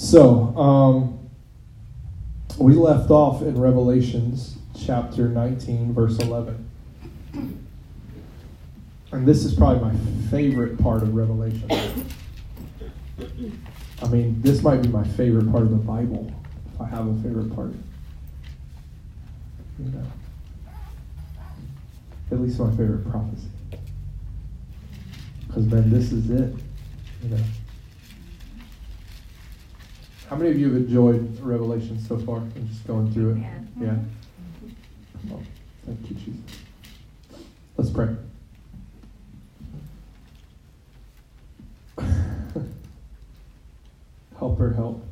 So, um, we left off in Revelations chapter 19, verse 11. And this is probably my favorite part of Revelation. I mean, this might be my favorite part of the Bible, if I have a favorite part. You know, at least my favorite prophecy. Because, man, this is it. You know. How many of you have enjoyed Revelation so far? I'm just going through it. Yeah. Well, thank you, Jesus. Let's pray. help her help.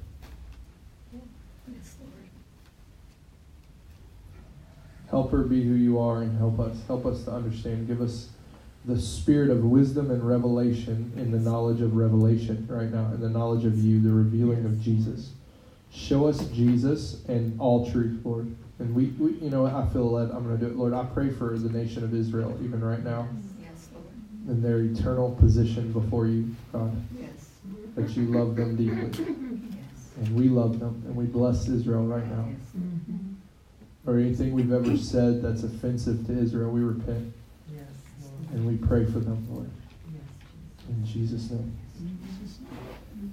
Help her be who you are and help us. Help us to understand. Give us the spirit of wisdom and revelation in the knowledge of revelation right now, in the knowledge of you, the revealing of Jesus. Show us Jesus and all truth, Lord. And we, we you know, I feel led. I'm going to do it, Lord. I pray for the nation of Israel, even right now, Yes, Lord. in their eternal position before you, God, Yes. that you love them deeply. Yes. And we love them, and we bless Israel right now. Yes. Mm-hmm. Or anything we've ever said that's offensive to Israel, we repent. And we pray for them, Lord. In Jesus' name.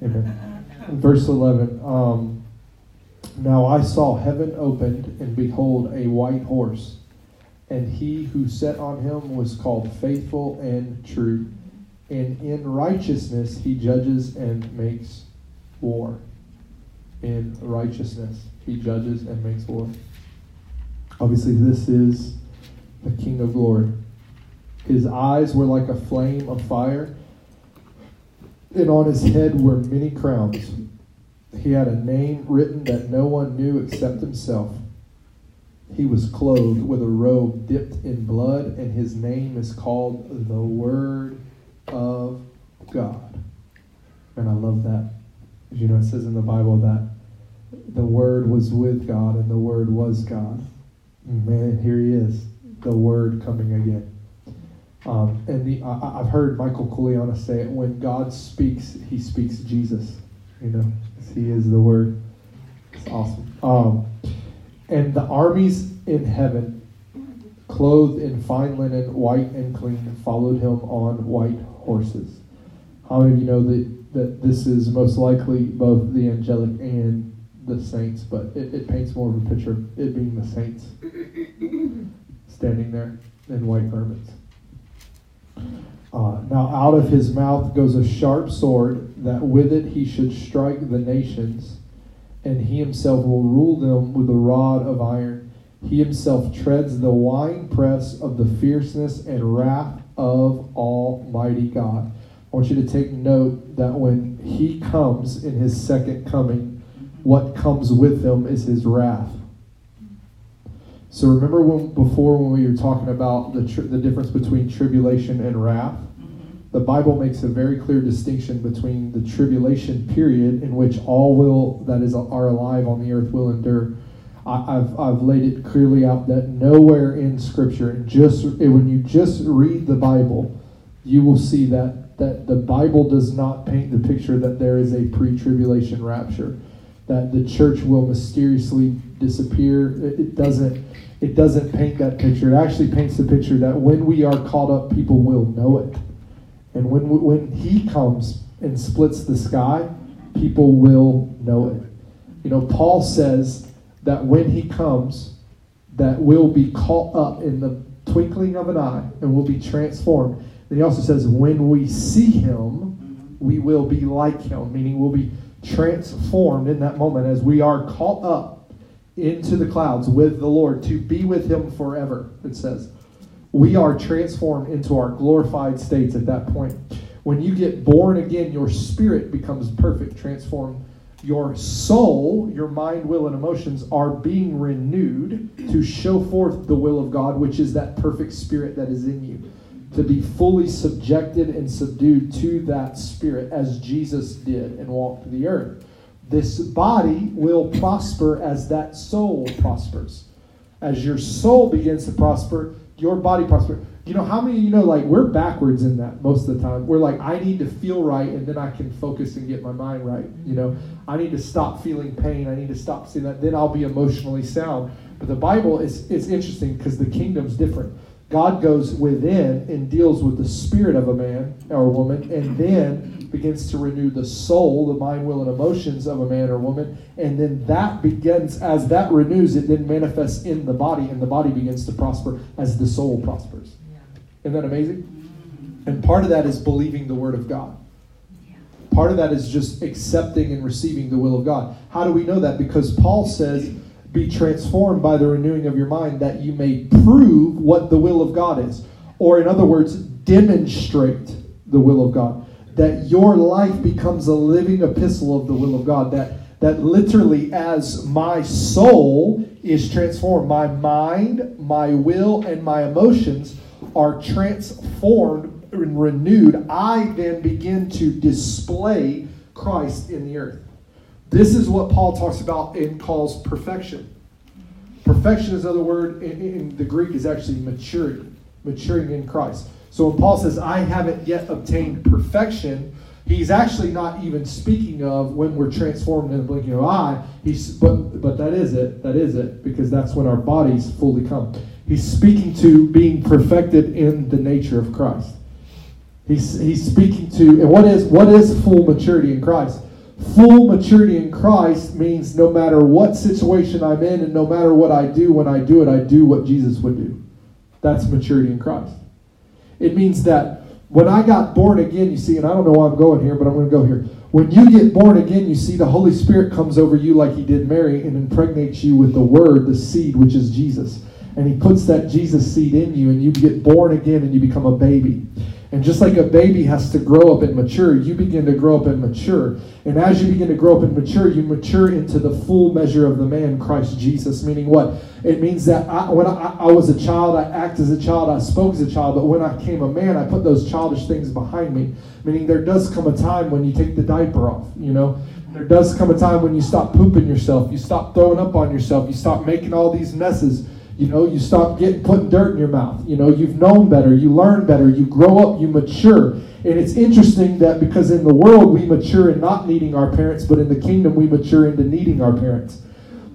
Amen. Verse 11, um, now I saw heaven opened, and behold, a white horse. And he who sat on him was called faithful and true. And in righteousness he judges and makes war. In righteousness he judges and makes war. Obviously, this is the King of glory. His eyes were like a flame of fire, and on his head were many crowns. He had a name written that no one knew except himself. He was clothed with a robe dipped in blood, and his name is called the Word of God. And I love that. As you know, it says in the Bible that the Word was with God, and the Word was God. Man, here he is, the Word coming again. Um, and the, I, I've heard Michael Koulianos say it when God speaks, he speaks Jesus. You know, he is the Word. It's awesome. Um, and the armies in heaven, clothed in fine linen, white and clean, followed him on white horses. How many of you know that, that this is most likely both the angelic and the saints, but it, it paints more of a picture of it being the saints standing there in white garments. Uh, now out of his mouth goes a sharp sword, that with it he should strike the nations, and he himself will rule them with a rod of iron. He himself treads the winepress of the fierceness and wrath of Almighty God. I want you to take note that when he comes in his second coming, what comes with him is his wrath. So remember when before when we were talking about the tri- the difference between tribulation and wrath, mm-hmm. the Bible makes a very clear distinction between the tribulation period in which all will that is are alive on the earth will endure. I, I've I've laid it clearly out that nowhere in Scripture, and just when you just read the Bible, you will see that that the Bible does not paint the picture that there is a pre-tribulation rapture, that the church will mysteriously disappear. It, it doesn't. It doesn't paint that picture. It actually paints the picture that when we are caught up, people will know it. And when, when he comes and splits the sky, people will know it. You know, Paul says that when he comes, that we'll be caught up in the twinkling of an eye and we'll be transformed. And he also says, when we see him, we will be like him, meaning we'll be transformed in that moment as we are caught up into the clouds with the Lord to be with him forever, it says we are transformed into our glorified states at that point. When you get born again, your spirit becomes perfect, transformed. Your soul, your mind, will, and emotions are being renewed to show forth the will of God, which is that perfect spirit that is in you. To be fully subjected and subdued to that spirit as Jesus did and walked the earth. This body will prosper as that soul prospers. As your soul begins to prosper, your body prosper. You know how many you know like we're backwards in that most of the time. We're like I need to feel right and then I can focus and get my mind right. You know, I need to stop feeling pain. I need to stop seeing that. Then I'll be emotionally sound. But the Bible is is interesting because the kingdom's different. God goes within and deals with the spirit of a man or a woman, and then begins to renew the soul, the mind, will, and emotions of a man or woman. And then that begins, as that renews, it then manifests in the body, and the body begins to prosper as the soul prospers. Isn't that amazing? And part of that is believing the word of God. Part of that is just accepting and receiving the will of God. How do we know that? Because Paul says, Be transformed by the renewing of your mind that you may prove what the will of God is. Or, in other words, demonstrate the will of God. That your life becomes a living epistle of the will of God. That, that literally, as my soul is transformed, my mind, my will, and my emotions are transformed and renewed, I then begin to display Christ in the earth. This is what Paul talks about and calls perfection. Perfection is another word in, in the Greek is actually maturity, maturing in Christ. So when Paul says, I haven't yet obtained perfection, he's actually not even speaking of when we're transformed in the blinking of an eye. He's, but, but that is it. That is it, because that's when our bodies fully come. He's speaking to being perfected in the nature of Christ. He's, he's speaking to, and what is, what is full maturity in Christ? Full maturity in Christ means no matter what situation I'm in and no matter what I do, when I do it, I do what Jesus would do. That's maturity in Christ. It means that when I got born again, you see, and I don't know why I'm going here, but I'm going to go here. When you get born again, you see the Holy Spirit comes over you like he did Mary and impregnates you with the Word, the seed, which is Jesus and he puts that Jesus seed in you, and you get born again and you become a baby. And just like a baby has to grow up and mature, you begin to grow up and mature. And as you begin to grow up and mature, you mature into the full measure of the man, Christ Jesus. Meaning what? It means that I, when I, I was a child, I act as a child, I spoke as a child, but when I came a man, I put those childish things behind me. Meaning there does come a time when you take the diaper off, you know? There does come a time when you stop pooping yourself, you stop throwing up on yourself, you stop making all these messes you know, you stop getting putting dirt in your mouth. You know, you've known better, you learn better, you grow up, you mature. And it's interesting that because in the world we mature in not needing our parents, but in the kingdom we mature into needing our parents.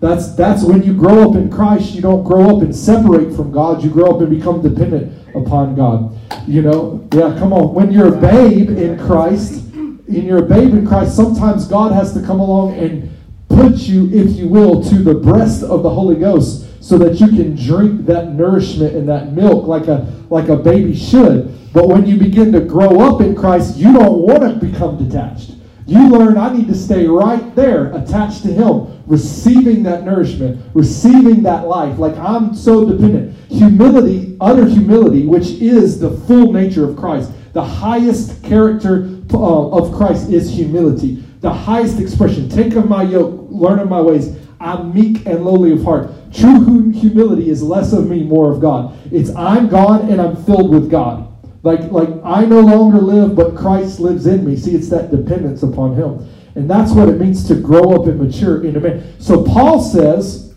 That's that's when you grow up in Christ, you don't grow up and separate from God, you grow up and become dependent upon God. You know? Yeah, come on. When you're a babe in Christ, and you're a babe in Christ, sometimes God has to come along and put you, if you will, to the breast of the Holy Ghost so that you can drink that nourishment and that milk like a like a baby should. But when you begin to grow up in Christ, you don't want to become detached. You learn I need to stay right there, attached to Him, receiving that nourishment, receiving that life. Like I'm so dependent. Humility, utter humility, which is the full nature of Christ. The highest character uh, of Christ is humility. The highest expression. Take of my yoke, learn of my ways. I'm meek and lowly of heart. True humility is less of me, more of God. It's I'm God and I'm filled with God. Like, like I no longer live, but Christ lives in me. See, it's that dependence upon Him. And that's what it means to grow up and mature in a man. So Paul says,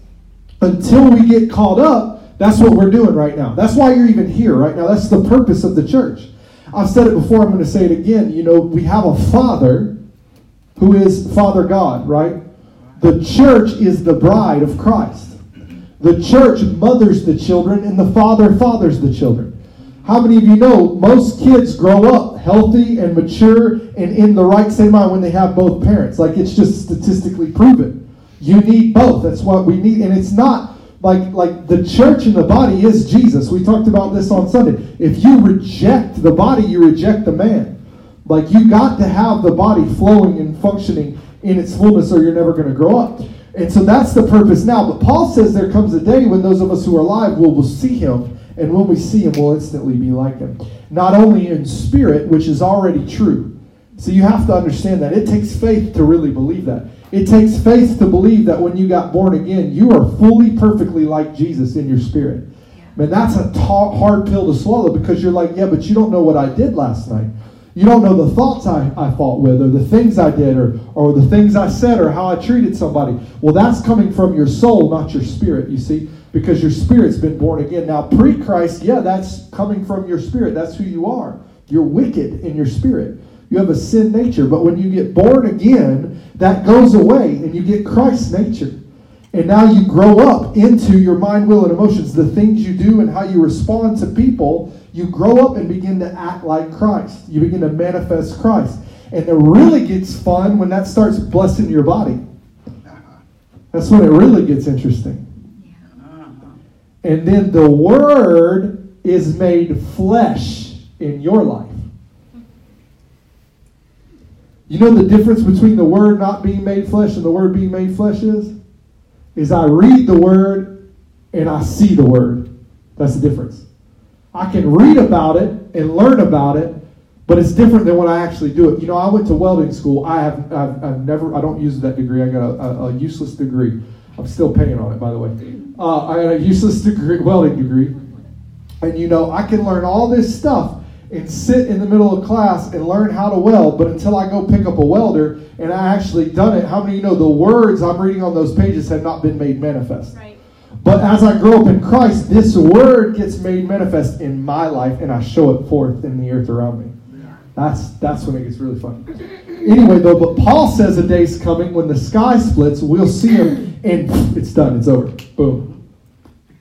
until we get caught up, that's what we're doing right now. That's why you're even here right now. That's the purpose of the church. I've said it before, I'm going to say it again. You know, we have a Father who is Father God, right? The church is the bride of Christ. The church mothers the children, and the father fathers the children. How many of you know most kids grow up healthy and mature and in the right state of mind when they have both parents? Like it's just statistically proven. You need both. That's what we need. And it's not like like the church and the body is Jesus. We talked about this on Sunday. If you reject the body, you reject the man. Like you got to have the body flowing and functioning in its fullness or you're never going to grow up. And so that's the purpose now. But Paul says there comes a day when those of us who are alive will, will see him, and when we see him, we'll instantly be like him. Not only in spirit, which is already true. So you have to understand that. It takes faith to really believe that. It takes faith to believe that when you got born again, you are fully, perfectly like Jesus in your spirit. Man, that's a hard pill to swallow because you're like, yeah, but you don't know what I did last night. You don't know the thoughts I, I fought with, or the things I did, or, or the things I said, or how I treated somebody. Well, that's coming from your soul, not your spirit, you see, because your spirit's been born again. Now, pre Christ, yeah, that's coming from your spirit. That's who you are. You're wicked in your spirit. You have a sin nature. But when you get born again, that goes away, and you get Christ's nature. And now you grow up into your mind, will, and emotions, the things you do and how you respond to people. You grow up and begin to act like Christ. You begin to manifest Christ. And it really gets fun when that starts blessing your body. That's when it really gets interesting. Uh-huh. And then the Word is made flesh in your life. You know the difference between the Word not being made flesh and the Word being made flesh is? is I read the word and I see the word. That's the difference. I can read about it and learn about it, but it's different than when I actually do it. You know, I went to welding school. I have I've, I've never I don't use that degree. I got a, a, a, useless degree. I'm still paying on it, by the way. Uh, I got a useless degree, welding degree, and you know I can learn all this stuff and sit in the middle of class and learn how to weld, but until I go pick up a welder and I actually done it, how many you know the words I'm reading on those pages have not been made manifest? Right. But as I grow up in Christ, this word gets made manifest in my life and I show it forth in the earth around me. That's that's when it gets really fun. Anyway, though, but Paul says a day's coming when the sky splits, we'll see him and it's done, it's over. Boom.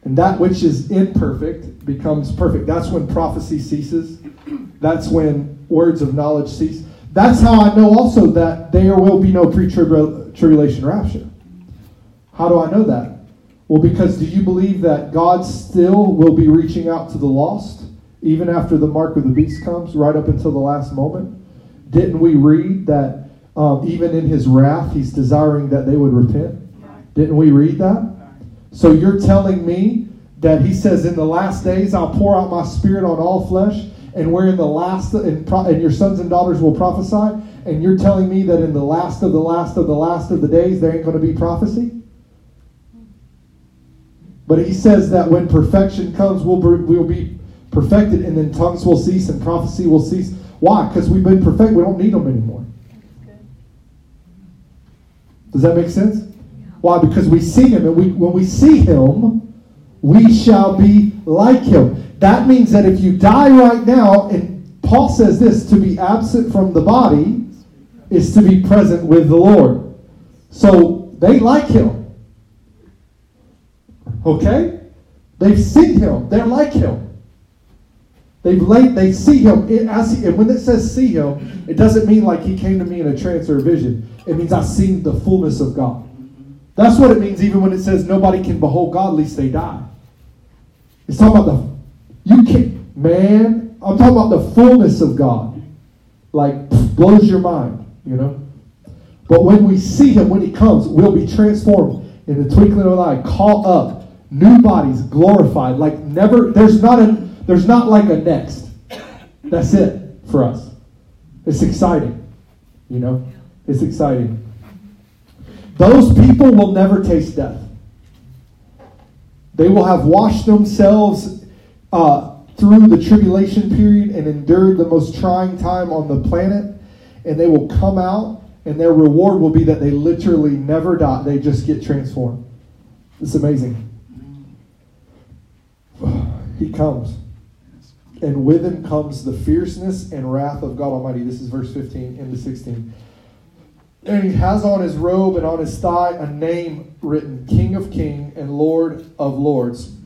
And that which is imperfect becomes perfect. That's when prophecy ceases. That's when words of knowledge cease. That's how I know also that there will be no pre tribulation rapture. How do I know that? Well, because do you believe that God still will be reaching out to the lost even after the mark of the beast comes, right up until the last moment? Didn't we read that um, even in his wrath, he's desiring that they would repent? Didn't we read that? So you're telling me that he says, In the last days, I'll pour out my spirit on all flesh and we're in the last, and, pro, and your sons and daughters will prophesy, and you're telling me that in the last of the last of the last of the days, there ain't going to be prophecy? But he says that when perfection comes, we'll, we'll be perfected, and then tongues will cease and prophecy will cease. Why? Because we've been perfect. We don't need them anymore. Does that make sense? Why? Because we see him, and we, when we see him, we shall be like him. That means that if you die right now, and Paul says this to be absent from the body is to be present with the Lord. So they like him. Okay? They've seen him. They're like him. They've laid, they see him. It, see, and when it says see him, it doesn't mean like he came to me in a trance or a vision. It means I've seen the fullness of God. That's what it means even when it says nobody can behold God lest they die. It's talking about the you can't, man, I'm talking about the fullness of God. Like, blows your mind, you know? But when we see him, when he comes, we'll be transformed in the twinkling of an eye, caught up, new bodies, glorified. Like never, there's not a, there's not like a next. That's it for us. It's exciting, you know? It's exciting. Those people will never taste death. They will have washed themselves uh, through the tribulation period and endured the most trying time on the planet, and they will come out, and their reward will be that they literally never die. They just get transformed. It's amazing. He comes. And with him comes the fierceness and wrath of God Almighty. This is verse 15 into 16. And he has on his robe and on his thigh a name written King of Kings and Lord of Lords.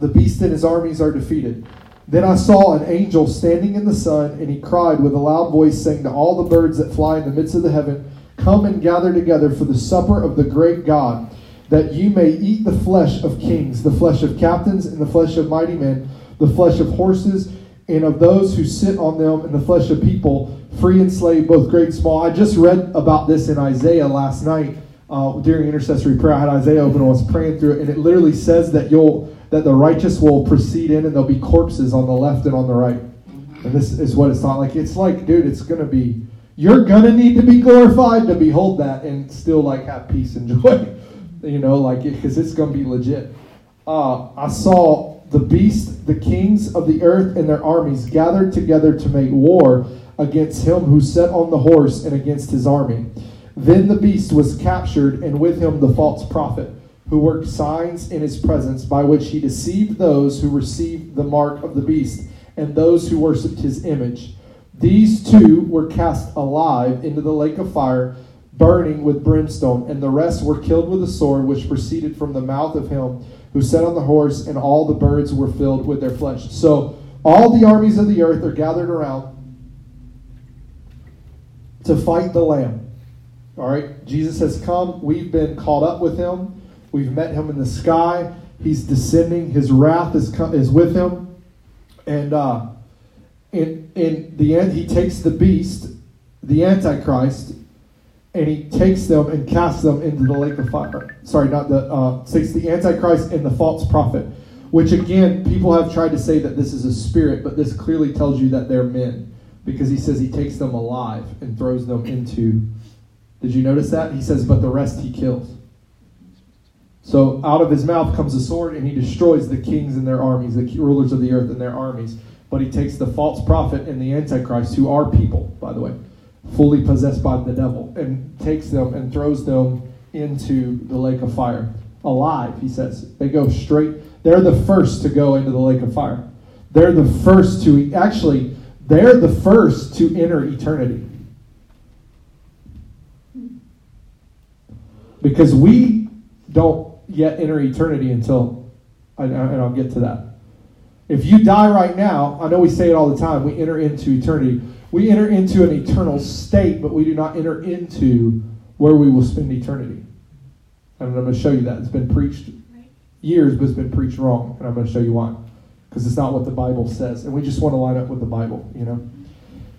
The beast and his armies are defeated. Then I saw an angel standing in the sun, and he cried with a loud voice, saying to all the birds that fly in the midst of the heaven, Come and gather together for the supper of the great God, that you may eat the flesh of kings, the flesh of captains, and the flesh of mighty men, the flesh of horses, and of those who sit on them, and the flesh of people, free and slave, both great and small. I just read about this in Isaiah last night uh, during intercessory prayer. I had Isaiah open and I was praying through it, and it literally says that you'll that the righteous will proceed in and there'll be corpses on the left and on the right. And this is what it's not like. It's like, dude, it's to be, you're to need to be glorified to behold that and still like have peace and joy. You know, like, because it, it's to be legit. Uh, I saw the beast, the kings of the earth and their armies gathered together to make war against him who sat on the horse and against his army. Then the beast was captured, and with him the false prophet, who worked signs in his presence, by which he deceived those who received the mark of the beast and those who worshipped his image. These two were cast alive into the lake of fire, burning with brimstone, and the rest were killed with a sword which proceeded from the mouth of him who sat on the horse, and all the birds were filled with their flesh. So all the armies of the earth are gathered around to fight the Lamb. All right, Jesus has come. We've been caught up with him. We've met him in the sky. He's descending. His wrath is is with him, and uh, in in the end, he takes the beast, the Antichrist, and he takes them and casts them into the lake of fire. Sorry, not the uh, takes the Antichrist and the false prophet. Which again, people have tried to say that this is a spirit, but this clearly tells you that they're men because he says he takes them alive and throws them into. Did you notice that? He says, but the rest he kills. So out of his mouth comes a sword, and he destroys the kings and their armies, the rulers of the earth and their armies. But he takes the false prophet and the antichrist, who are people, by the way, fully possessed by the devil, and takes them and throws them into the lake of fire. Alive, he says. They go straight. They're the first to go into the lake of fire. They're the first to actually they're the first to enter eternity. Because we don't yet enter eternity until, and I'll get to that. If you die right now, I know we say it all the time, we enter into eternity. We enter into an eternal state, but we do not enter into where we will spend eternity. And I'm going to show you that. It's been preached years, but it's been preached wrong. And I'm going to show you why because it's not what the Bible says. And we just want to line up with the Bible, you know?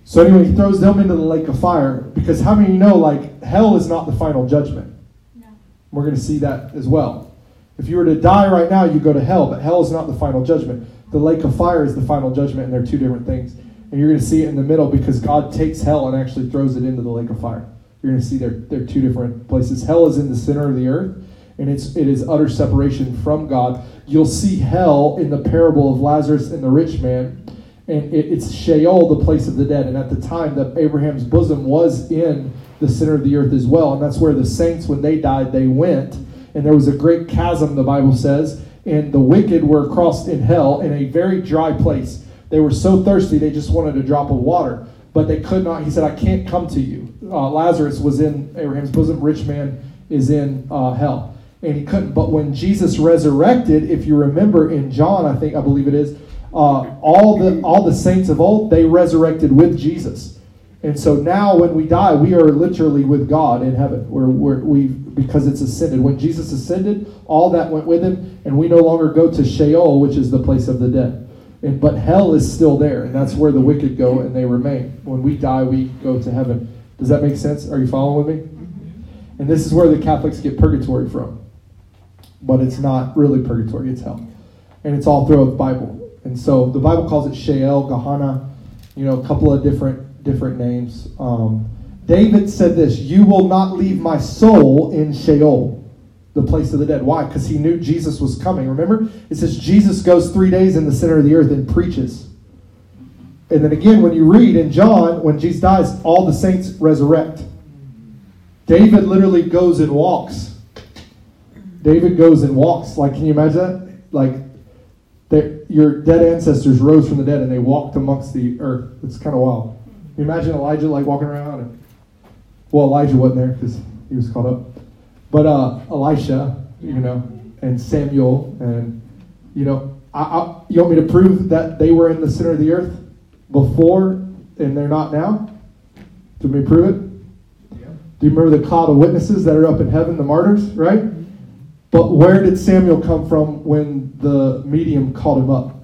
So anyway, he throws them into the lake of fire because how many of you know, like, hell is not the final judgment? No. We're going to see that as well. If you were to die right now, you go to hell, but hell is not the final judgment. The lake of fire is the final judgment, and they're two different things. And you're going to see it in the middle because God takes hell and actually throws it into the lake of fire. You're going to see they're, they're two different places. Hell is in the center of the earth, and it's, it is utter separation from God. You'll see hell in the parable of Lazarus and the rich man, and it, it's Sheol, the place of the dead. And at the time, that Abraham's bosom was in the center of the earth as well, and that's where the saints, when they died, they went. And there was a great chasm, the Bible says, and the wicked were crossed in hell in a very dry place. They were so thirsty, they just wanted a drop of water, but they could not. He said, I can't come to you. Uh, Lazarus was in Abraham's bosom, rich man is in uh, hell and he couldn't. But when Jesus resurrected, if you remember in John, I think I believe it is, uh, all the all the saints of old they resurrected with Jesus, and so now when we die, we are literally with God in heaven. We're, we're we because it's ascended. When Jesus ascended, all that went with him, and we no longer go to Sheol, which is the place of the dead. And, but hell is still there, and that's where the wicked go and they remain. When we die, we go to heaven. Does that make sense? Are you following with me? And this is where the Catholics get purgatory from but it's not really purgatory, it's hell. And it's all throughout the Bible. And so the Bible calls it Sheol, Gehenna, you know, a couple of different different names. Um, David said this, You will not leave my soul in Sheol, the place of the dead. Why? Because he knew Jesus was coming. Remember? It says Jesus goes three days in the center of the earth and preaches. And then again, when you read in John, when Jesus dies, all the saints resurrect. David literally goes and walks David goes and walks. Like, can you imagine that? Like, your dead ancestors rose from the dead and they walked amongst the earth. It's kind of wild. Can you imagine Elijah like walking around? And, well, Elijah wasn't there because he was caught up. But uh, Elisha, you know, and Samuel, and you know, I, I, you want me to prove that they were in the center of the earth before and they're not now? Do me prove it? Yeah. Do you remember the cloud of witnesses that are up in heaven, the martyrs, right? But where did Samuel come from when the medium called him up?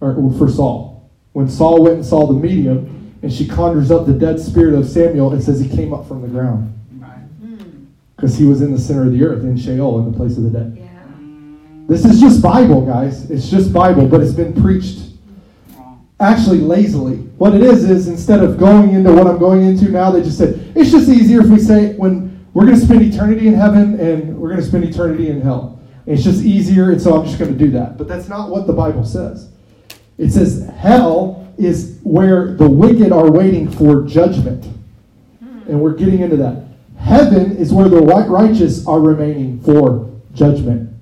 Or for Saul. When Saul went and saw the medium, and she conjures up the dead spirit of Samuel, it says he came up from the ground. Because he was in the center of the earth, in Sheol, in the place of the dead. Yeah. This is just Bible, guys. It's just Bible, but it's been preached actually lazily. What it is, is instead of going into what I'm going into now, they just said, it's just easier if we say, when we're going to spend eternity in heaven and we're going to spend eternity in hell. It's just easier, and so I'm just going to do that. But that's not what the Bible says. It says hell is where the wicked are waiting for judgment. Hmm. And we're getting into that. Heaven is where the righteous are remaining for judgment.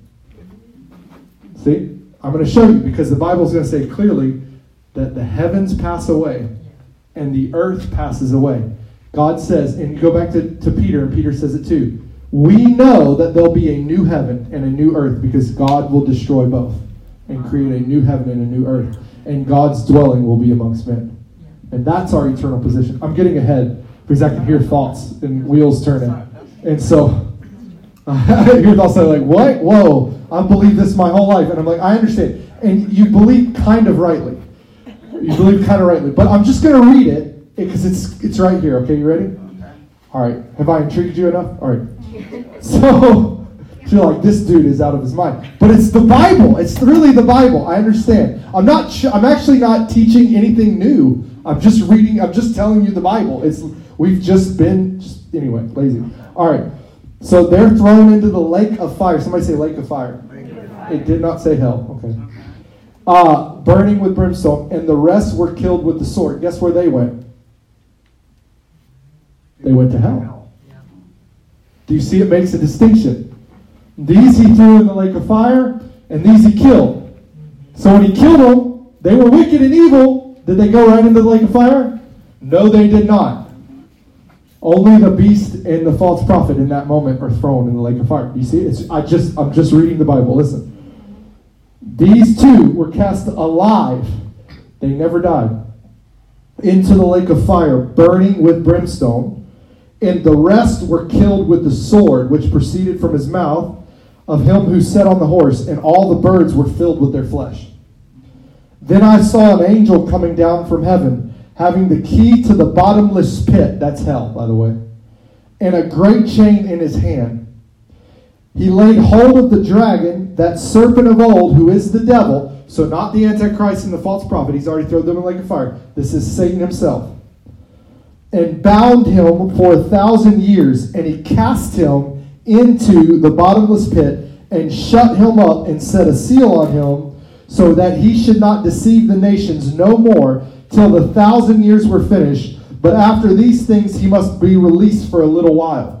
See? I'm going to show you because the Bible is going to say clearly that the heavens pass away and the earth passes away. God says, and you go back to, to Peter, and Peter says it too. We know that there'll be a new heaven and a new earth because God will destroy both and create a new heaven and a new earth. And God's dwelling will be amongst men. And that's our eternal position. I'm getting ahead because I can hear thoughts and wheels turning. And so I hear thoughts that are like, what? Whoa, I've believed this my whole life. And I'm like, I understand. And you believe kind of rightly. You believe kind of rightly. But I'm just going to read it because it's, it's right here. Okay, you ready? All right. Have I intrigued you enough? All right. So, you're like, this dude is out of his mind. But it's the Bible. It's really the Bible. I understand. I'm not. Sh- I'm actually not teaching anything new. I'm just reading. I'm just telling you the Bible. It's we've just been just, anyway lazy. All right. So they're thrown into the lake of fire. Somebody say lake of fire. It did not say hell. Okay. Uh, burning with brimstone, and the rest were killed with the sword. Guess where they went? They went to hell. Do you see it makes a distinction? These he threw in the lake of fire, and these he killed. So when he killed them, they were wicked and evil. Did they go right into the lake of fire? No, they did not. Only the beast and the false prophet in that moment are thrown in the lake of fire. You see, it's, I just I'm just reading the Bible. Listen. These two were cast alive. They never died. Into the lake of fire, burning with brimstone. And the rest were killed with the sword which proceeded from his mouth of him who sat on the horse, and all the birds were filled with their flesh. Then I saw an angel coming down from heaven, having the key to the bottomless pit, that's hell, by the way, and a great chain in his hand. He laid hold of the dragon, that serpent of old, who is the devil, so not the Antichrist and the false prophet, he's already thrown them in the lake of fire. This is Satan himself. And bound him for a thousand years, and he cast him into the bottomless pit, and shut him up, and set a seal on him so that he should not deceive the nations no more till the thousand years were finished. But after these things he must be released for a little while.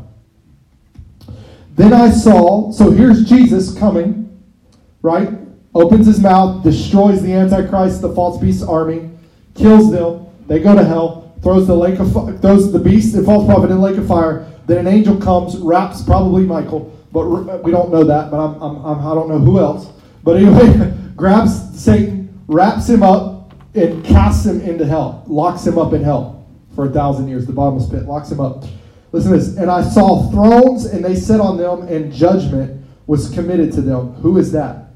Then I saw, so here's Jesus coming, right? Opens his mouth, destroys the Antichrist, the false beast army, kills them. They go to hell, throws the lake of throws the beast, the false prophet in the lake of fire. Then an angel comes, wraps probably Michael, but we don't know that. But I'm, I'm, I'm I don't know who else. But anyway, grabs Satan, wraps him up, and casts him into hell, locks him up in hell for a thousand years, the bottomless pit, locks him up. Listen to this. And I saw thrones, and they sat on them, and judgment was committed to them. Who is that?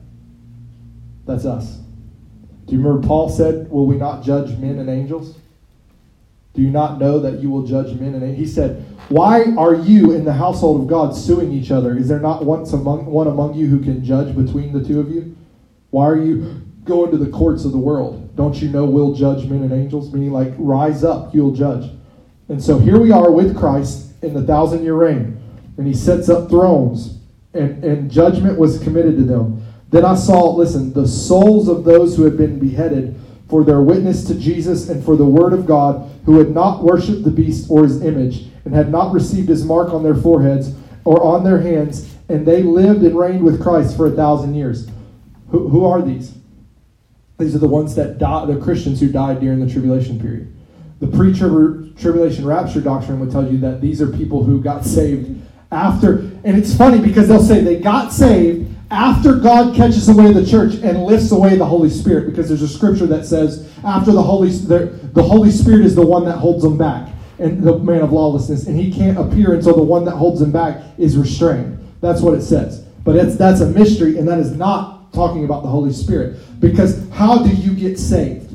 That's us. Do you remember Paul said, Will we not judge men and angels? Do you not know that you will judge men and angels? He said, Why are you in the household of God suing each other? Is there not once among, one among you who can judge between the two of you? Why are you going to the courts of the world? Don't you know we'll judge men and angels? Meaning, like, rise up, you'll judge. And so here we are with Christ in the thousand year reign, and he sets up thrones, and, and judgment was committed to them. Then I saw, listen, the souls of those who had been beheaded for their witness to Jesus and for the word of God, who had not worshipped the beast or his image, and had not received his mark on their foreheads or on their hands, and they lived and reigned with Christ for a thousand years. Who, who are these? These are the ones that died, the Christians who died during the tribulation period. The pre tribulation rapture doctrine would tell you that these are people who got saved after, and it's funny because they'll say they got saved after God catches away the church and lifts away the Holy Spirit, because there's a scripture that says after the Holy the, the Holy Spirit is the one that holds them back, and the man of lawlessness, and he can't appear until the one that holds him back is restrained. That's what it says. But it's that's a mystery, and that is not talking about the Holy Spirit. Because how do you get saved?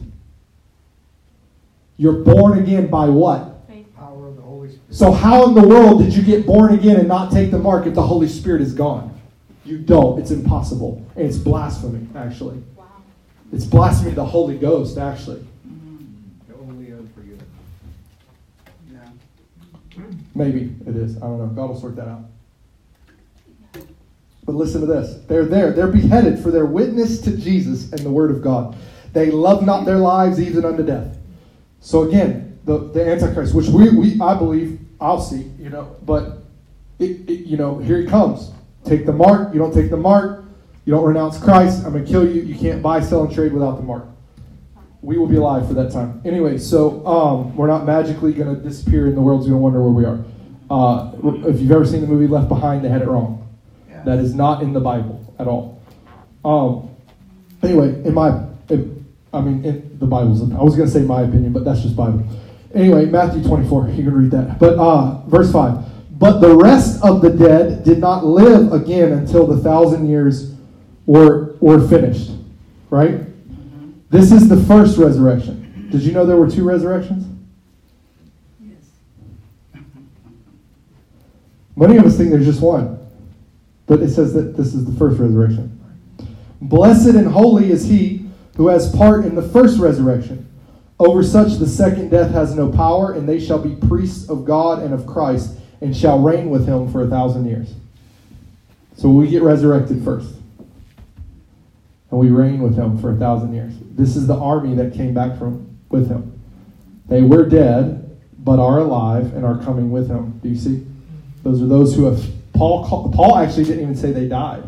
You're born again by what? Power of the Holy Spirit. So, how in the world did you get born again and not take the mark if the Holy Spirit is gone? You don't. It's impossible. And it's blasphemy, actually. Wow. It's blasphemy to the Holy Ghost, actually. Mm. The only unforgiven. Yeah. Maybe it is. I don't know. God will sort that out. But listen to this. They're there. They're beheaded for their witness to Jesus and the Word of God. They love not their lives even unto death. So again, the, the Antichrist, which we, we I believe I'll see, you know, but it, it, you know, here he comes. Take the mark. You don't take the mark. You don't renounce Christ. I'm gonna kill you. You can't buy, sell, and trade without the mark. We will be alive for that time. Anyway, so um, we're not magically gonna disappear, and the world's gonna wonder where we are. Uh, if you've ever seen the movie Left Behind, they had it wrong. That is not in the Bible at all. Um, anyway, in my, in, I mean, in the Bible's. I was going to say my opinion, but that's just Bible. Anyway, Matthew 24. You can read that. But uh, verse five. But the rest of the dead did not live again until the thousand years were were finished. Right. This is the first resurrection. Did you know there were two resurrections? Many of us think there's just one, but it says that this is the first resurrection. Blessed and holy is he who has part in the first resurrection. Over such the second death has no power, and they shall be priests of God and of Christ, and shall reign with him for a thousand years. So we get resurrected first. And we reign with him for a thousand years. This is the army that came back from with him. They were dead, but are alive and are coming with him. Do you see? Those are those who have Paul Paul actually didn't even say they died.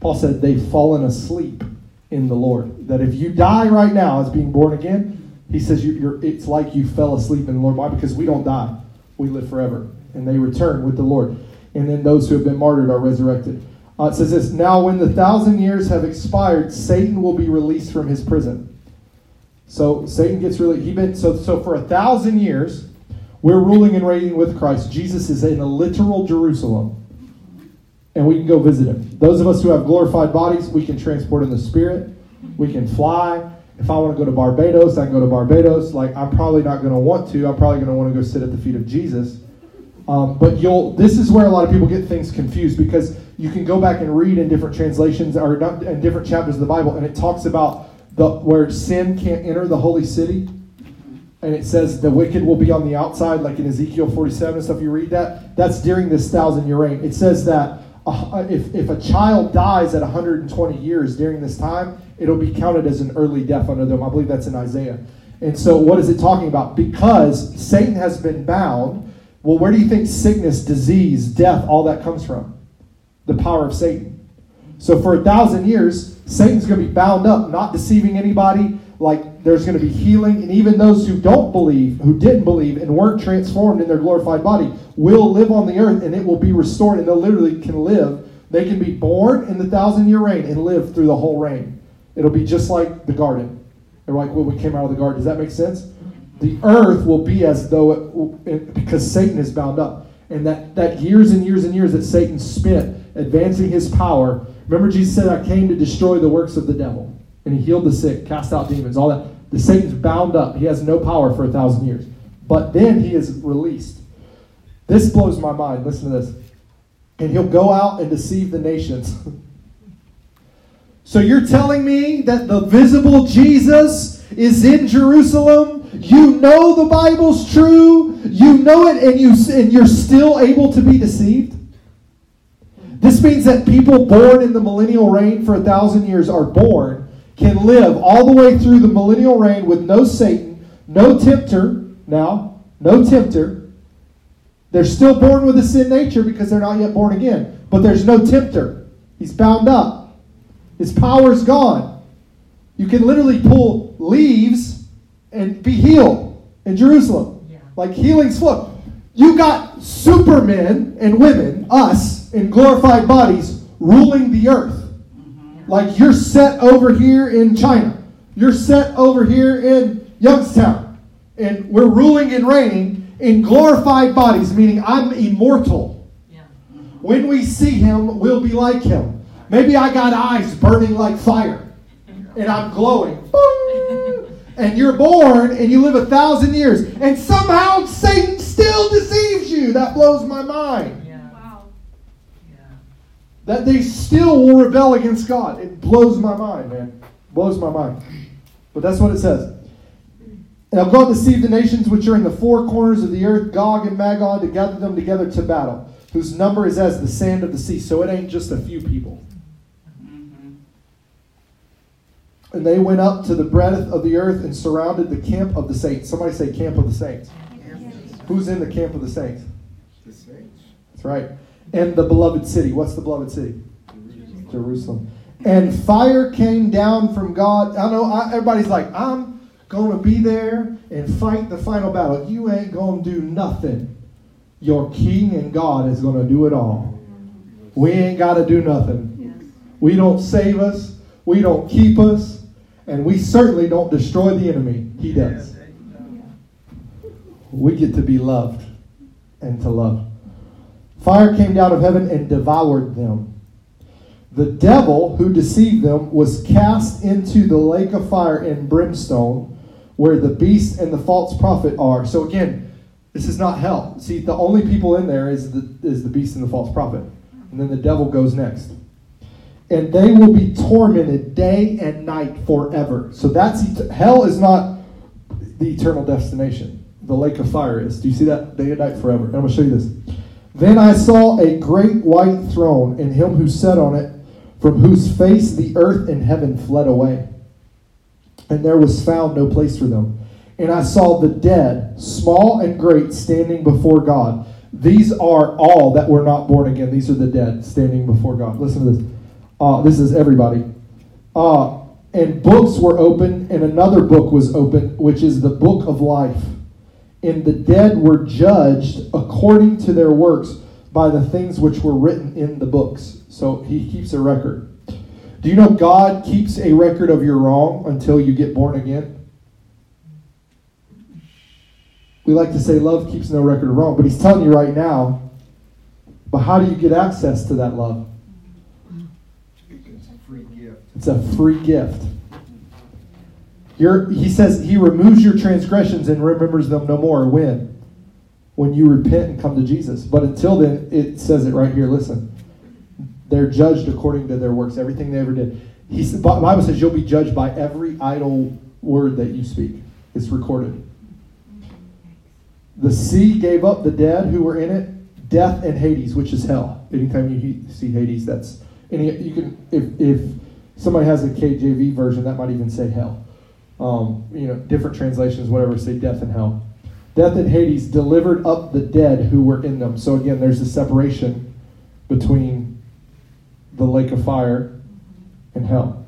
Paul said they've fallen asleep in the Lord. That if you die right now as being born again, he says you, you're, it's like you fell asleep in the Lord. Why? Because we don't die, we live forever, and they return with the Lord. And then those who have been martyred are resurrected. Uh, it says this: Now, when the thousand years have expired, Satan will be released from his prison. So Satan gets really he been so so for a thousand years, we're ruling and reigning with Christ. Jesus is in a literal Jerusalem and we can go visit him. Those of us who have glorified bodies, we can transport in the spirit. We can fly. If I want to go to Barbados, I can go to Barbados. Like I'm probably not going to want to. I'm probably going to want to go sit at the feet of Jesus. Um, but you'll. This is where a lot of people get things confused because you can go back and read in different translations or in different chapters of the Bible, and it talks about the where sin can't enter the holy city and it says the wicked will be on the outside, like in Ezekiel 47 and stuff. You read that. That's during this thousand year reign. It says that if, if a child dies at 120 years during this time, it'll be counted as an early death under them. I believe that's in Isaiah. And so, what is it talking about? Because Satan has been bound. Well, where do you think sickness, disease, death, all that comes from? The power of Satan. So, for a thousand years, Satan's going to be bound up, not deceiving anybody. Like, there's going to be healing. And even those who don't believe, who didn't believe, and weren't transformed in their glorified body, will live on the earth and it will be restored. And they literally can live. They can be born in the thousand year reign and live through the whole reign. It'll be just like the garden. They're like when we came out of the garden. Does that make sense? The earth will be as though it, it, because Satan is bound up. And that, that years and years and years that Satan spent advancing his power. Remember, Jesus said, I came to destroy the works of the devil. And he healed the sick, cast out demons, all that. The Satan's bound up. He has no power for a thousand years. But then he is released. This blows my mind. Listen to this. And he'll go out and deceive the nations. so you're telling me that the visible Jesus is in Jerusalem? You know the Bible's true. You know it and you and you're still able to be deceived? This means that people born in the millennial reign for a thousand years are born, can live all the way through the millennial reign with no Satan, no tempter, now, no tempter. They're still born with a sin nature because they're not yet born again. But there's no tempter. He's bound up. His power's gone. You can literally pull leaves and be healed in Jerusalem. Yeah. Like healing's flow. You got supermen and women, us, in glorified bodies, ruling the earth. Like you're set over here in China. You're set over here in Youngstown. And we're ruling and reigning in glorified bodies, meaning I'm immortal. Yeah. When we see him, we'll be like him. Maybe I got eyes burning like fire. And I'm glowing. And you're born and you live a thousand years. And somehow Satan still deceives you. That blows my mind. Yeah. Wow. Yeah. That they still will rebel against God. It blows my mind, man. Blows my mind. But that's what it says. And I'll go deceive the nations which are in the four corners of the earth, Gog and Magog, to gather them together to battle, whose number is as the sand of the sea. So it ain't just a few people. Mm-hmm. And they went up to the breadth of the earth and surrounded the camp of the saints. Somebody say, camp of the saints. Who's in the camp of the saints? The saints. That's right. And the beloved city. What's the beloved city? Jerusalem. And fire came down from God. I know I, everybody's like, I'm going to be there and fight the final battle. You ain't going to do nothing. Your king and God is going to do it all. We ain't got to do nothing. We don't save us. We don't keep us. And we certainly don't destroy the enemy. He does. We get to be loved and to love. Fire came down of heaven and devoured them. The devil who deceived them was cast into the lake of fire and brimstone, where the beast and the false prophet are. So again, this is not hell. See, the only people in there is the, is the beast and the false prophet. And then the devil goes next. And they will be tormented day and night forever. So that's hell is not the eternal destination. The lake of fire is. Do you see that? Day and night forever. And I'm going to show you this. Then I saw a great white throne, and him who sat on it, from whose face the earth and heaven fled away. And there was found no place for them. And I saw the dead, small and great, standing before God. These are all that were not born again. These are the dead standing before God. Listen to this. Uh, this is everybody. Uh, and books were opened, and another book was opened, which is the book of life. And the dead were judged according to their works by the things which were written in the books. So he keeps a record. Do you know God keeps a record of your wrong until you get born again? We like to say love keeps no record of wrong, but he's telling you right now, but how do you get access to that love? It's a free gift. It's a free gift. You're, he says he removes your transgressions and remembers them no more. When? When you repent and come to Jesus. But until then, it says it right here. Listen. They're judged according to their works, everything they ever did. He, the Bible says you'll be judged by every idle word that you speak. It's recorded. The sea gave up the dead who were in it, death and Hades, which is hell. Anytime you see Hades, that's any. You can if if somebody has a KJV version, that might even say hell. Um, you know, different translations, whatever, say death and hell. Death and Hades delivered up the dead who were in them. So again, there's a separation between the lake of fire and hell.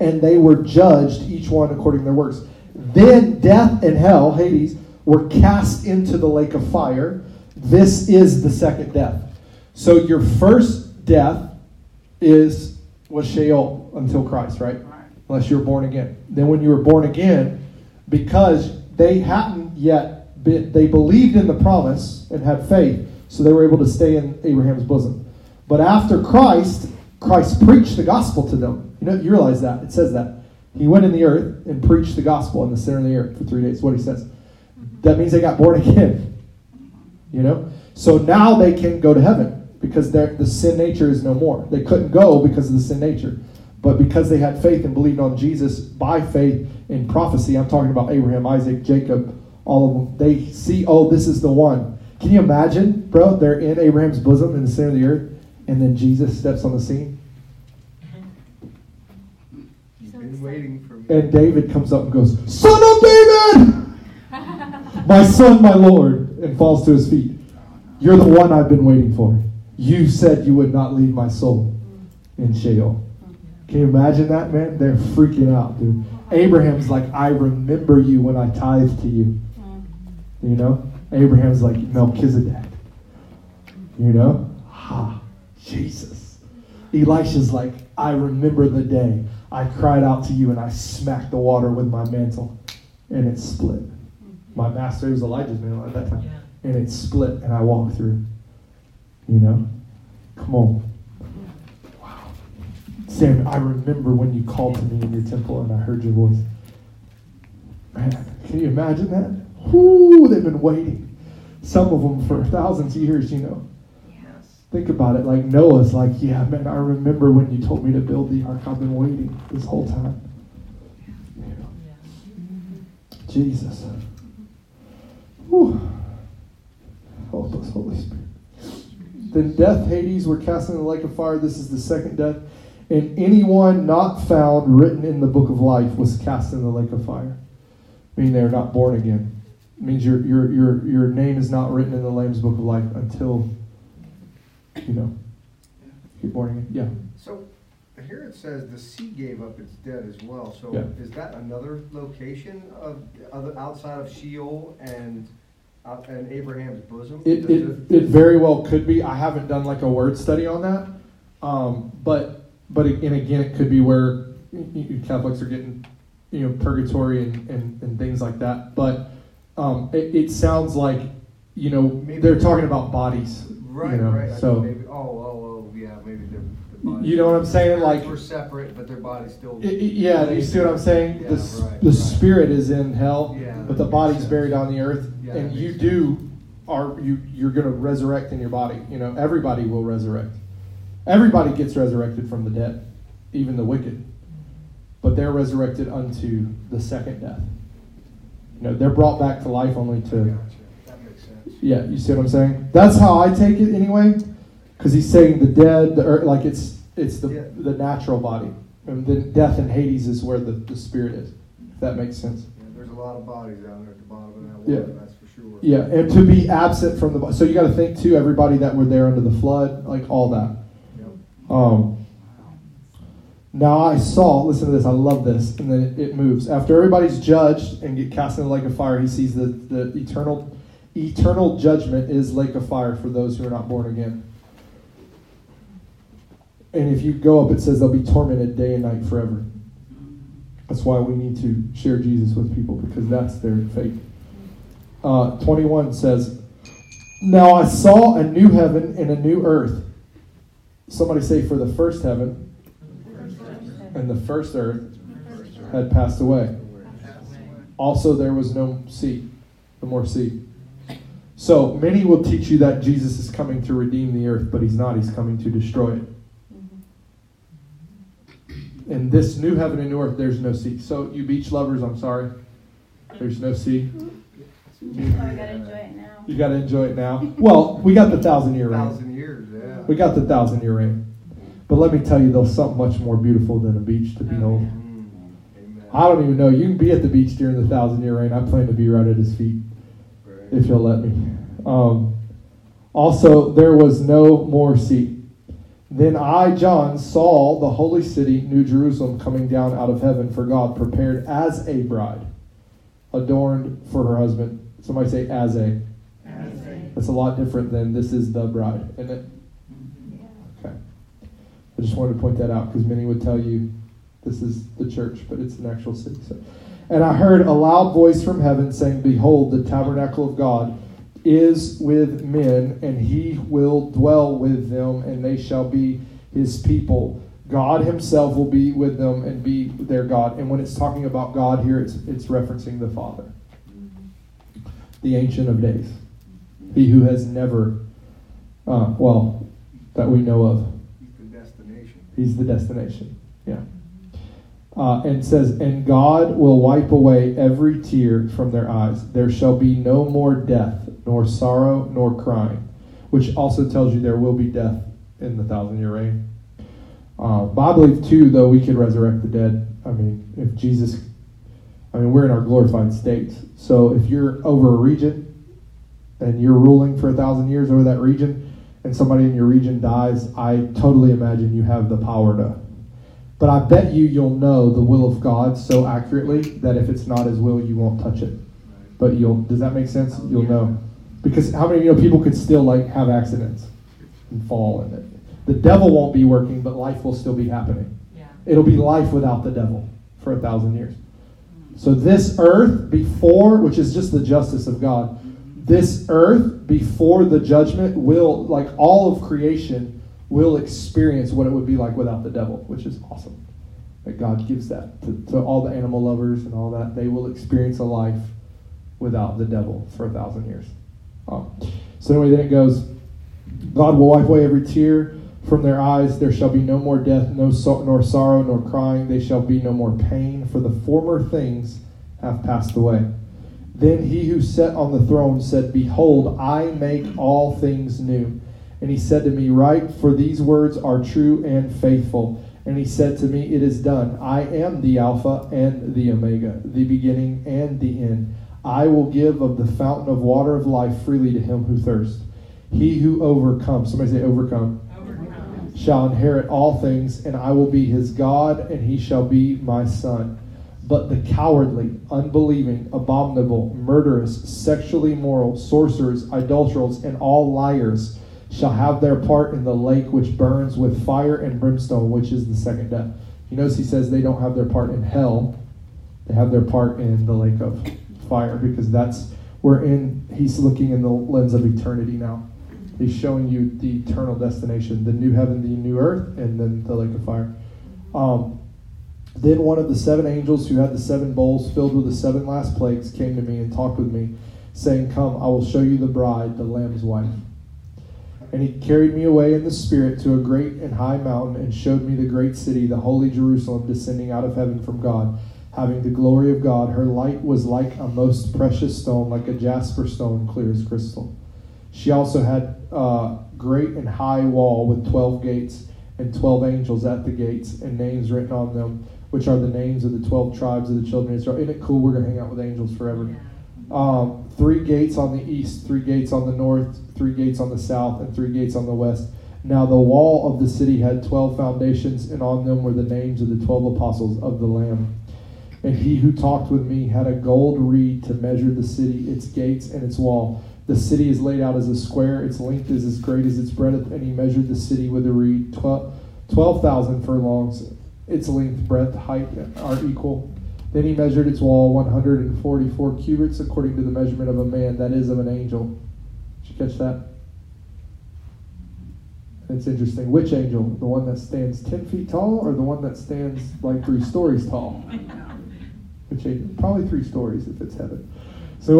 And they were judged, each one according to their works. Then death and hell, Hades, were cast into the lake of fire. This is the second death. So your first death is was Sheol until Christ, right? Unless you were born again. Then when you were born again, because they hadn't yet been, they believed in the promise and had faith, so they were able to stay in Abraham's bosom. But after Christ, Christ preached the gospel to them. You know, you realize that it says that he went in the earth and preached the gospel in the center of the earth for three days. What he says. That means they got born again. You know, so now they can go to heaven because the sin nature is no more. They couldn't go because of the sin nature, but because they had faith and believed on Jesus by faith in prophecy. I'm talking about Abraham, Isaac, Jacob, all of them. They see, oh, this is the one. Can you imagine, bro? They're in Abraham's bosom in the center of the earth, and then Jesus steps on the scene, You've been waiting for me. and David comes up and goes, "Son of David, my son, my Lord," and falls to his feet. You're the one I've been waiting for. You said you would not leave my soul in Sheol. Can you imagine that, man? They're freaking out, dude. Abraham's like, I remember you when I tithed to you. You know? Abraham's like Melchizedek. You know? Ha, Jesus. Elisha's like, I remember the day I cried out to you and I smacked the water with my mantle and it split. My master was Elijah's mantle at that time. And it split and I walked through. You know? Come on. Sam, I remember when you called to me in your temple and I heard your voice. Man, can you imagine that? Whoo, they've been waiting. Some of them for thousands of years, you know. Yes. Think about it. Like Noah's like, yeah, man, I remember when you told me to build the ark. I've been waiting this whole time. Know. Jesus. Whew. Help us, Holy Spirit. Then death, Hades were cast into the lake of fire. This is the second death. And anyone not found written in the book of life was cast in the lake of fire. Meaning they're not born again. It means your, your, your, your name is not written in the Lamb's book of life until, you know, you're born again. Yeah. So here it says the sea gave up its dead as well. So Yeah. is that another location of other outside of Sheol and out and Abraham's bosom? It, it, it very well could be. I haven't done like a word study on that. Um, but but and again, it could be where Catholics are getting you know purgatory and, and, and things like that. But um, it, it sounds like you know Maybe- they're talking about bodies. right, you know, right. I so- maybe, oh, oh, oh, yeah, maybe their the bodies. You know what I'm saying? Like we're separate, but their bodies still. I- I- yeah, you see what I'm saying? Yeah, the right, the right. spirit is in hell, Yeah, but the body's sense. buried on the earth, Yeah, and you makes do are you you're going to resurrect in your body. You know, everybody will resurrect. Everybody gets resurrected from the dead, even the wicked. But they're resurrected unto the second death. You know, they're brought back to life only to. Gotcha. That makes sense. Yeah, you see what I'm saying? That's how I take it anyway, because he's saying the dead, the earth, like it's it's the Yeah. the natural body, and then death and Hades is where the, the spirit is. If that makes sense. Yeah, there's a lot of bodies down there at the bottom of that Yeah. water, that's for sure. Yeah, and to be absent from the so you got to think too. Everybody that were there under the flood, like all that. Um, now I saw, listen to this, I love this, and then it, it moves. After everybody's judged and get cast in the lake of fire, he sees the, the eternal eternal judgment is lake of fire for those who are not born again. And if you go up, it says they'll be tormented day and night forever. That's why we need to share Jesus with people because that's their fate. Uh, 21 says, Now I saw a new heaven and a new earth. Somebody say, For the first heaven and the first earth had passed away. Also, there was no sea, no more sea. So many will teach you that Jesus is coming to redeem the earth, but he's not. He's coming to destroy it. In this new heaven and new earth, there's no sea. So, you beach lovers, I'm sorry. There's no sea. Oh, I gotta enjoy it now. You got to enjoy it now. Well, we got the thousand year reign. Thousand. We got the thousand year reign. But let me tell you, there's something much more beautiful than a beach to behold. Amen. I don't even know. You can be at the beach during the thousand year reign. I plan to be right at his feet Right. if you'll let me. Um, also, there was no more sea. Then I, John, saw the holy city, New Jerusalem, coming down out of heaven for God, prepared as a bride, adorned for her husband. Somebody say, as a. That's a lot different than this is the bride, isn't it? I just wanted to point that out because many would tell you this is the church, but it's an actual city. So. And I heard a loud voice from heaven saying, Behold, the tabernacle of God is with men, and he will dwell with them, and they shall be his people. God himself will be with them and be their God. And when it's talking about God here, it's, it's referencing the Father, the Ancient of Days, he who has never, uh, well, that we know of. He's the destination. Yeah. Uh, and says, and God will wipe away every tear from their eyes. There shall be no more death, nor sorrow, nor crying. Which also tells you there will be death in the thousand year reign. Uh, but I believe too, though we could resurrect the dead. I mean, if Jesus, I mean, we're in our glorified states. So if you're over a region and you're ruling for a thousand years over that region, and somebody in your region dies, I totally imagine you have the power to. But I bet you you'll know the will of God so accurately that if it's not His will, you won't touch it. But you'll. Does that make sense? You'll know. Because how many you know people could still like have accidents and fall and it. The devil won't be working, but life will still be happening. Yeah. It'll be life without the devil for a thousand years. So this earth before, which is just the justice of God, this earth before the judgment will, like all of creation, will experience what it would be like without the devil, which is awesome. That God gives that to, to all the animal lovers and all that. They will experience a life without the devil for a thousand years. Um, so anyway, then it goes, God will wipe away every tear from their eyes. There shall be no more death, no so- nor sorrow, nor crying. They shall be no more pain, for the former things have passed away. Then he who sat on the throne said, Behold, I make all things new. And he said to me, Write, for these words are true and faithful. And he said to me, It is done. I am the Alpha and the Omega, the beginning and the end. I will give of the fountain of water of life freely to him who thirsts. He who overcomes, somebody say overcome, Overcome. shall inherit all things, and I will be his God, and he shall be my son. But the cowardly, unbelieving, abominable, murderous, sexually immoral, sorcerers, idolaters, and all liars shall have their part in the lake which burns with fire and brimstone, which is the second death. You notice he says they don't have their part in hell, they have their part in the lake of fire, because that's we're in he's looking in the lens of eternity now. He's showing you the eternal destination, the new heaven, the new earth, and then the lake of fire. Um, then one of the seven angels who had the seven bowls filled with the seven last plagues came to me and talked with me, saying, Come, I will show you the bride, the Lamb's wife. And he carried me away in the Spirit to a great and high mountain and showed me the great city, the holy Jerusalem, descending out of heaven from God, having the glory of God. Her light was like a most precious stone, like a jasper stone, clear as crystal. She also had a great and high wall with twelve gates and twelve angels at the gates and names written on them, which are the names of the twelve tribes of the children of Israel. Isn't it cool? We're going to hang out with angels forever. Um, three gates on the east, three gates on the north, three gates on the south, and three gates on the west. Now the wall of the city had twelve foundations, and on them were the names of the twelve apostles of the Lamb. And he who talked with me had a gold reed to measure the city, its gates, and its wall. The city is laid out as a square, its length is as great as its breadth, and he measured the city with a reed. Twelve 12,000 furlongs, its length, breadth, height are equal. Then he measured its wall 144 cubits according to the measurement of a man, that is, of an angel. Did you catch that? It's interesting. Which angel? The one that stands 10 feet tall or the one that stands like three stories tall? Which angel? Probably three stories if it's heaven. So,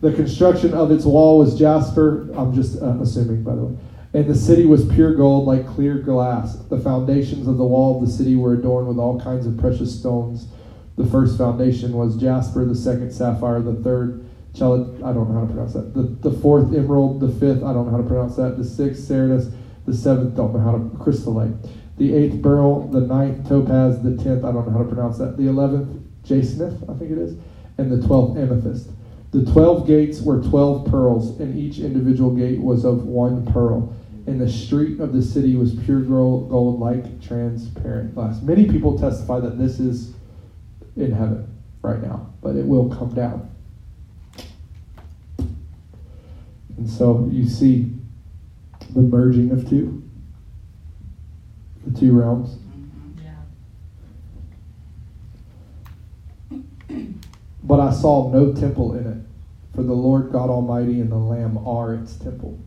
the construction of its wall was jasper. I'm just uh, assuming, by the way. And the city was pure gold, like clear glass. The foundations of the wall of the city were adorned with all kinds of precious stones. The first foundation was jasper, the second sapphire, the third Chelit, I don't know how to pronounce that. The, the fourth emerald, the fifth, I don't know how to pronounce that. The sixth sardis, the seventh, don't know how to crystallite. The eighth beryl, the ninth topaz, the tenth, I don't know how to pronounce that. The eleventh jacinth, I think it is, and the twelfth amethyst. The twelve gates were twelve pearls, and each individual gate was of one pearl. And the street of the city was pure gold, gold like transparent glass. Many people testify that this is in heaven right now, but it will come down. And so you see the merging of two, the two realms. Mm-hmm. But I saw no temple in it, for the Lord God Almighty and the Lamb are its temple.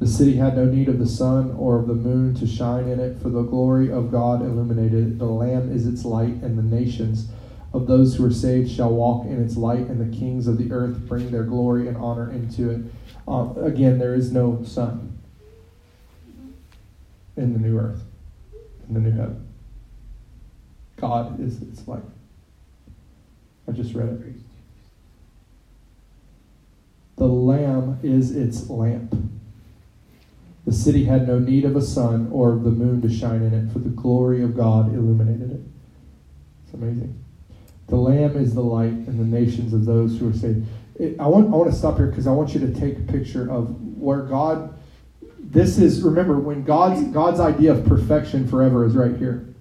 The city had no need of the sun or of the moon to shine in it, for the glory of God illuminated it. The Lamb is its light, and the nations of those who are saved shall walk in its light, and the kings of the earth bring their glory and honor into it. Um, again, there is no sun in the new earth, in the new heaven. God is its light. I just read it. The Lamb is its lamp. The city had no need of a sun or of the moon to shine in it, for the glory of God illuminated it. It's amazing. The Lamb is the light, and the nations of those who are saved. It, I want I want to stop here because I want you to take a picture of where God. This is remember when God's God's idea of perfection forever is right here.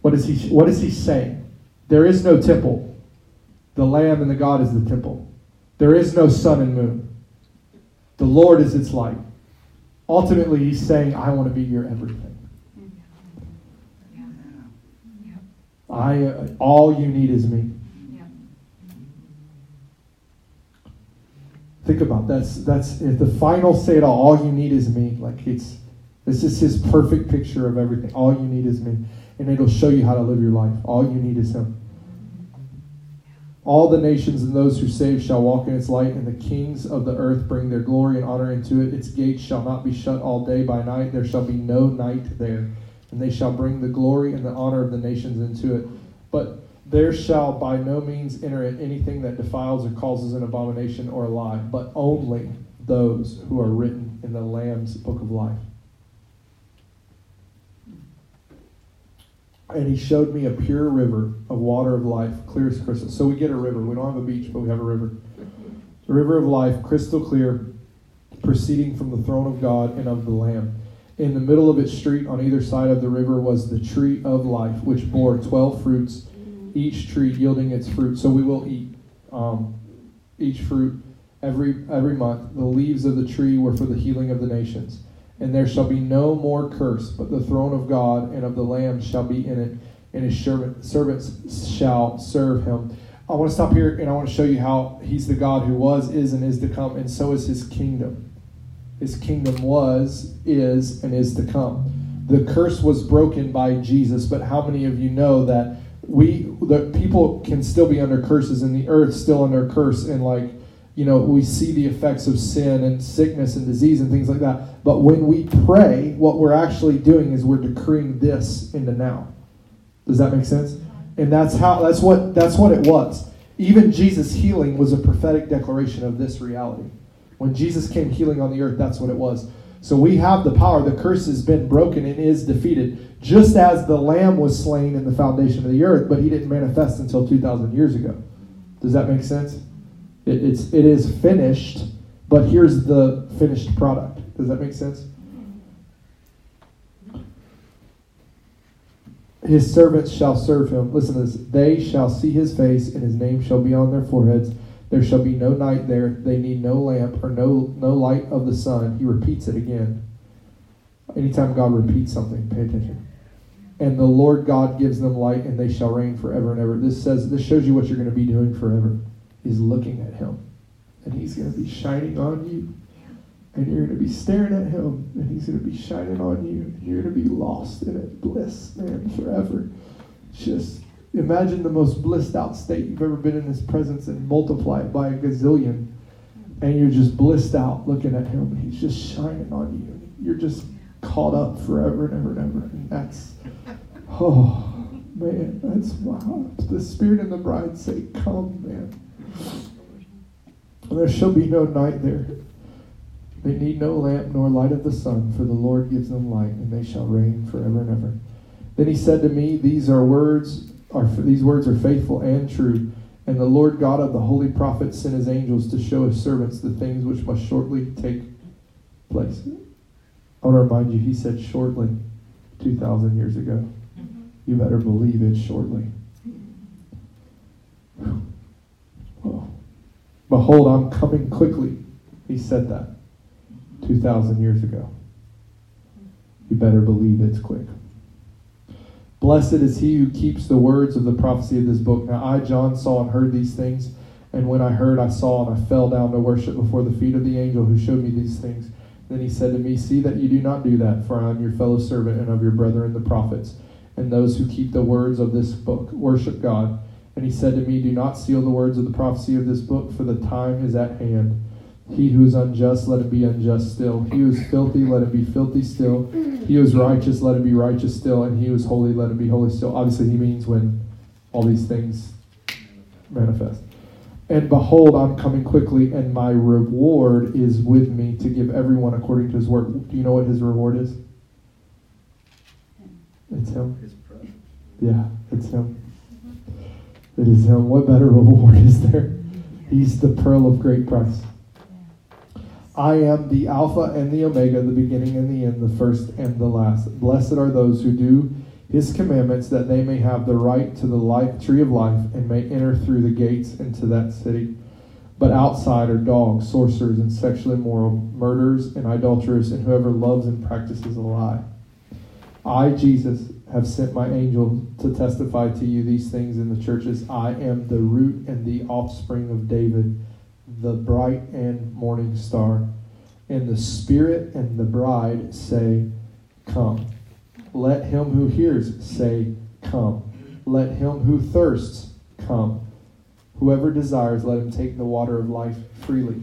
What is he What is he saying? There is no temple. The Lamb and the God is the temple. There is no sun and moon. The Lord is its light. Ultimately, he's saying, I want to be your everything. I, uh, all you need is me. Think about that's that's if the final say it all. All you need is me. Like it's this is his perfect picture of everything. All you need is me, and it'll show you how to live your life. All you need is him. All the nations and those who save shall walk in its light, and the kings of the earth bring their glory and honor into it. Its gates shall not be shut all day by night. There shall be no night there, and they shall bring the glory and the honor of the nations into it. But there shall by no means enter in anything that defiles or causes an abomination or a lie, but only those who are written in the Lamb's book of life. And he showed me a pure river of water of life, clear as crystal. So we get a river. We don't have a beach, but we have a river. The river of life, crystal clear, proceeding from the throne of God and of the Lamb. In the middle of its street, on either side of the river, was the tree of life, which bore twelve fruits, each tree yielding its fruit. So we will eat um, each fruit every every month. The leaves of the tree were for the healing of the nations. And there shall be no more curse, but the throne of God and of the Lamb shall be in it, and his servants shall serve him. I want to stop here and I want to show you how he's the God who was, is, and is to come, and so is his kingdom. His kingdom was, is, and is to come. The curse was broken by Jesus, but how many of you know that we, the people can still be under curses, and the earth still under curse, and like you know, we see the effects of sin and sickness and disease and things like that. But when we pray, what we're actually doing is we're decreeing this into now. Does that make sense? And that's how that's what that's what it was. Even Jesus healing was a prophetic declaration of this reality. When Jesus came healing on the earth, that's what it was. So we have the power. The curse has been broken and is defeated, just as the lamb was slain in the foundation of the earth, but he didn't manifest until 2,000 years ago. Does that make sense? It, it's, it is finished, but here's the finished product. Does that make sense? His servants shall serve him. Listen to this. They shall see his face, and his name shall be on their foreheads. There shall be no night there. They need no lamp or no, no light of the sun. He repeats it again. Anytime God repeats something, pay attention. And the Lord God gives them light, and they shall reign forever and ever. This says this shows you what you're going to be doing forever is looking at him. And he's going to be shining on you. And you're going to be staring at him. And he's going to be shining on you. And you're going to be lost in it. Bliss, man, forever. Just imagine the most blissed out state you've ever been in his presence and multiply it by a gazillion. And you're just blissed out looking at him. And he's just shining on you. You're just caught up forever and ever and ever. And that's, oh, man, that's wow. The Spirit and the bride say, Come, man. There shall be no night there. They need no lamp nor light of the sun, for the Lord gives them light, and they shall reign forever and ever. Then he said to me, These are words are these words are faithful and true. And the Lord God of the holy prophets sent his angels to show his servants the things which must shortly take place. I want to remind you, he said shortly 2,000 years ago. Mm-hmm. You better believe it shortly. Behold, I'm coming quickly. He said that 2,000 years ago. You better believe it's quick. Blessed is he who keeps the words of the prophecy of this book. Now I, John, saw and heard these things. And when I heard, I saw, and I fell down to worship before the feet of the angel who showed me these things. Then he said to me, See that you do not do that, for I am your fellow servant and of your brethren the prophets, and those who keep the words of this book. Worship God. And he said to me, Do not seal the words of the prophecy of this book, for the time is at hand. He who is unjust, let him be unjust still. He who is filthy, let him be filthy still. He who is righteous, let him be righteous still. And he who is holy, let him be holy still. Obviously, he means when all these things manifest. And behold, I'm coming quickly, and my reward is with me to give everyone according to his work. Do you know what his reward is? It's him. Yeah, it's him. It is Him. What better reward is there? He's the pearl of great price. I am the Alpha and the Omega, the beginning and the end, the first and the last. Blessed are those who do His commandments, that they may have the right to the life, tree of life and may enter through the gates into that city. But outside are dogs, sorcerers, and sexually immoral, murderers, and idolaters, and whoever loves and practices a lie. I, Jesus, have sent my angel to testify to you these things in the churches. I am the root and the offspring of David, the bright and morning star. And the Spirit and the bride say, Come. Let him who hears say, Come. Let him who thirsts come. Whoever desires, let him take the water of life freely.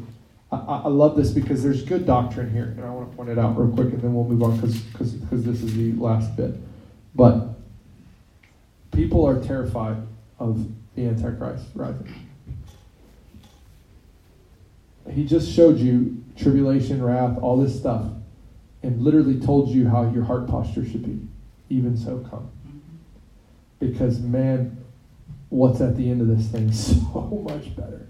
I, I love this because there's good doctrine here, and I want to point it out real quick, and then we'll move on because this is the last bit. But people are terrified of the Antichrist rising. He just showed you tribulation, wrath, all this stuff, and literally told you how your heart posture should be. Even so, come. Mm-hmm. Because, man, what's at the end of this thing so much better.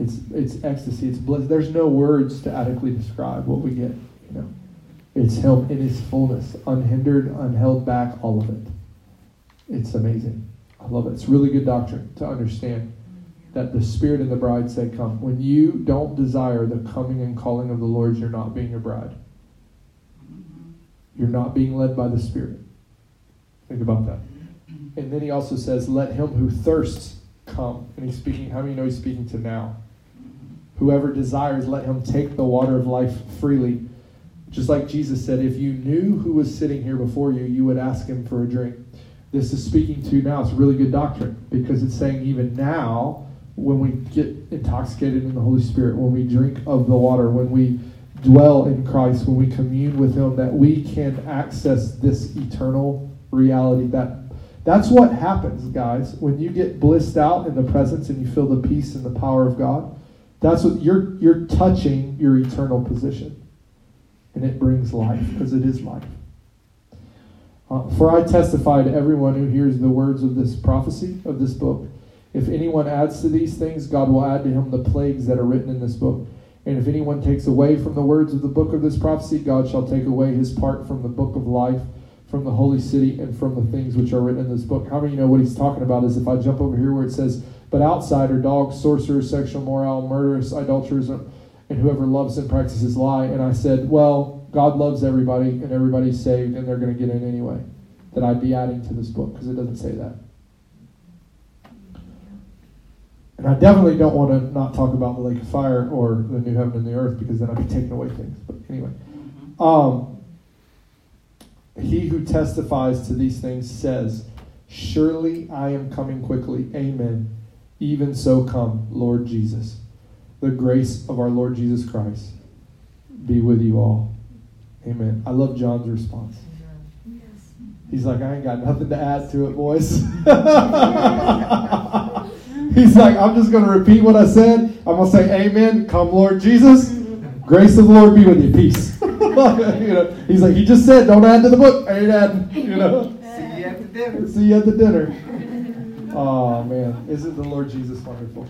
It's, it's ecstasy, it's bliss. There's no words to adequately describe what we get, you know. It's Him in His fullness, unhindered, unheld back, all of it. It's amazing. I love it. It's really good doctrine to understand that the Spirit and the bride say, Come. When you don't desire the coming and calling of the Lord, you're not being a bride. You're not being led by the Spirit. Think about that. And then he also says, Let him who thirsts come. And he's speaking, how many know he's speaking to now? Whoever desires, let him take the water of life freely. Just like Jesus said, if you knew who was sitting here before you, you would ask him for a drink. This is speaking to now. It's really good doctrine because it's saying even now, when we get intoxicated in the Holy Spirit, when we drink of the water, when we dwell in Christ, when we commune with Him, that we can access this eternal reality. That that's what happens, guys. When you get blissed out in the presence and you feel the peace and the power of God, that's what you're you're touching your eternal position, and it brings life because it is life. Uh, for I testify to everyone who hears the words of this prophecy of this book. If anyone adds to these things, God will add to him the plagues that are written in this book. And if anyone takes away from the words of the book of this prophecy, God shall take away his part from the book of life, from the holy city, and from the things which are written in this book. How many know what he's talking about is if I jump over here where it says, But outside are dogs, sorcerers, sexual moral, murderers, idolaters, and whoever loves and practices lie. And I said, Well, God loves everybody, and everybody's saved, and they're going to get in anyway. That I'd be adding to this book, because it doesn't say that. And I definitely don't want to not talk about the lake of fire or the new heaven and the earth because then I'd be taking away things. But anyway, um, he who testifies to these things says, Surely I am coming quickly. Amen. Even so come, Lord Jesus. The grace of our Lord Jesus Christ be with you all. Amen. I love John's response. He's like, I ain't got nothing to add to it, boys. He's like, I'm just going to repeat what I said. I'm going to say, Amen. Come, Lord Jesus. Grace of the Lord be with you. Peace. you know, he's like, he just said, don't add to the book. I ain't adding. You know. See you at the dinner. See you at the dinner. Oh man, isn't the Lord Jesus wonderful?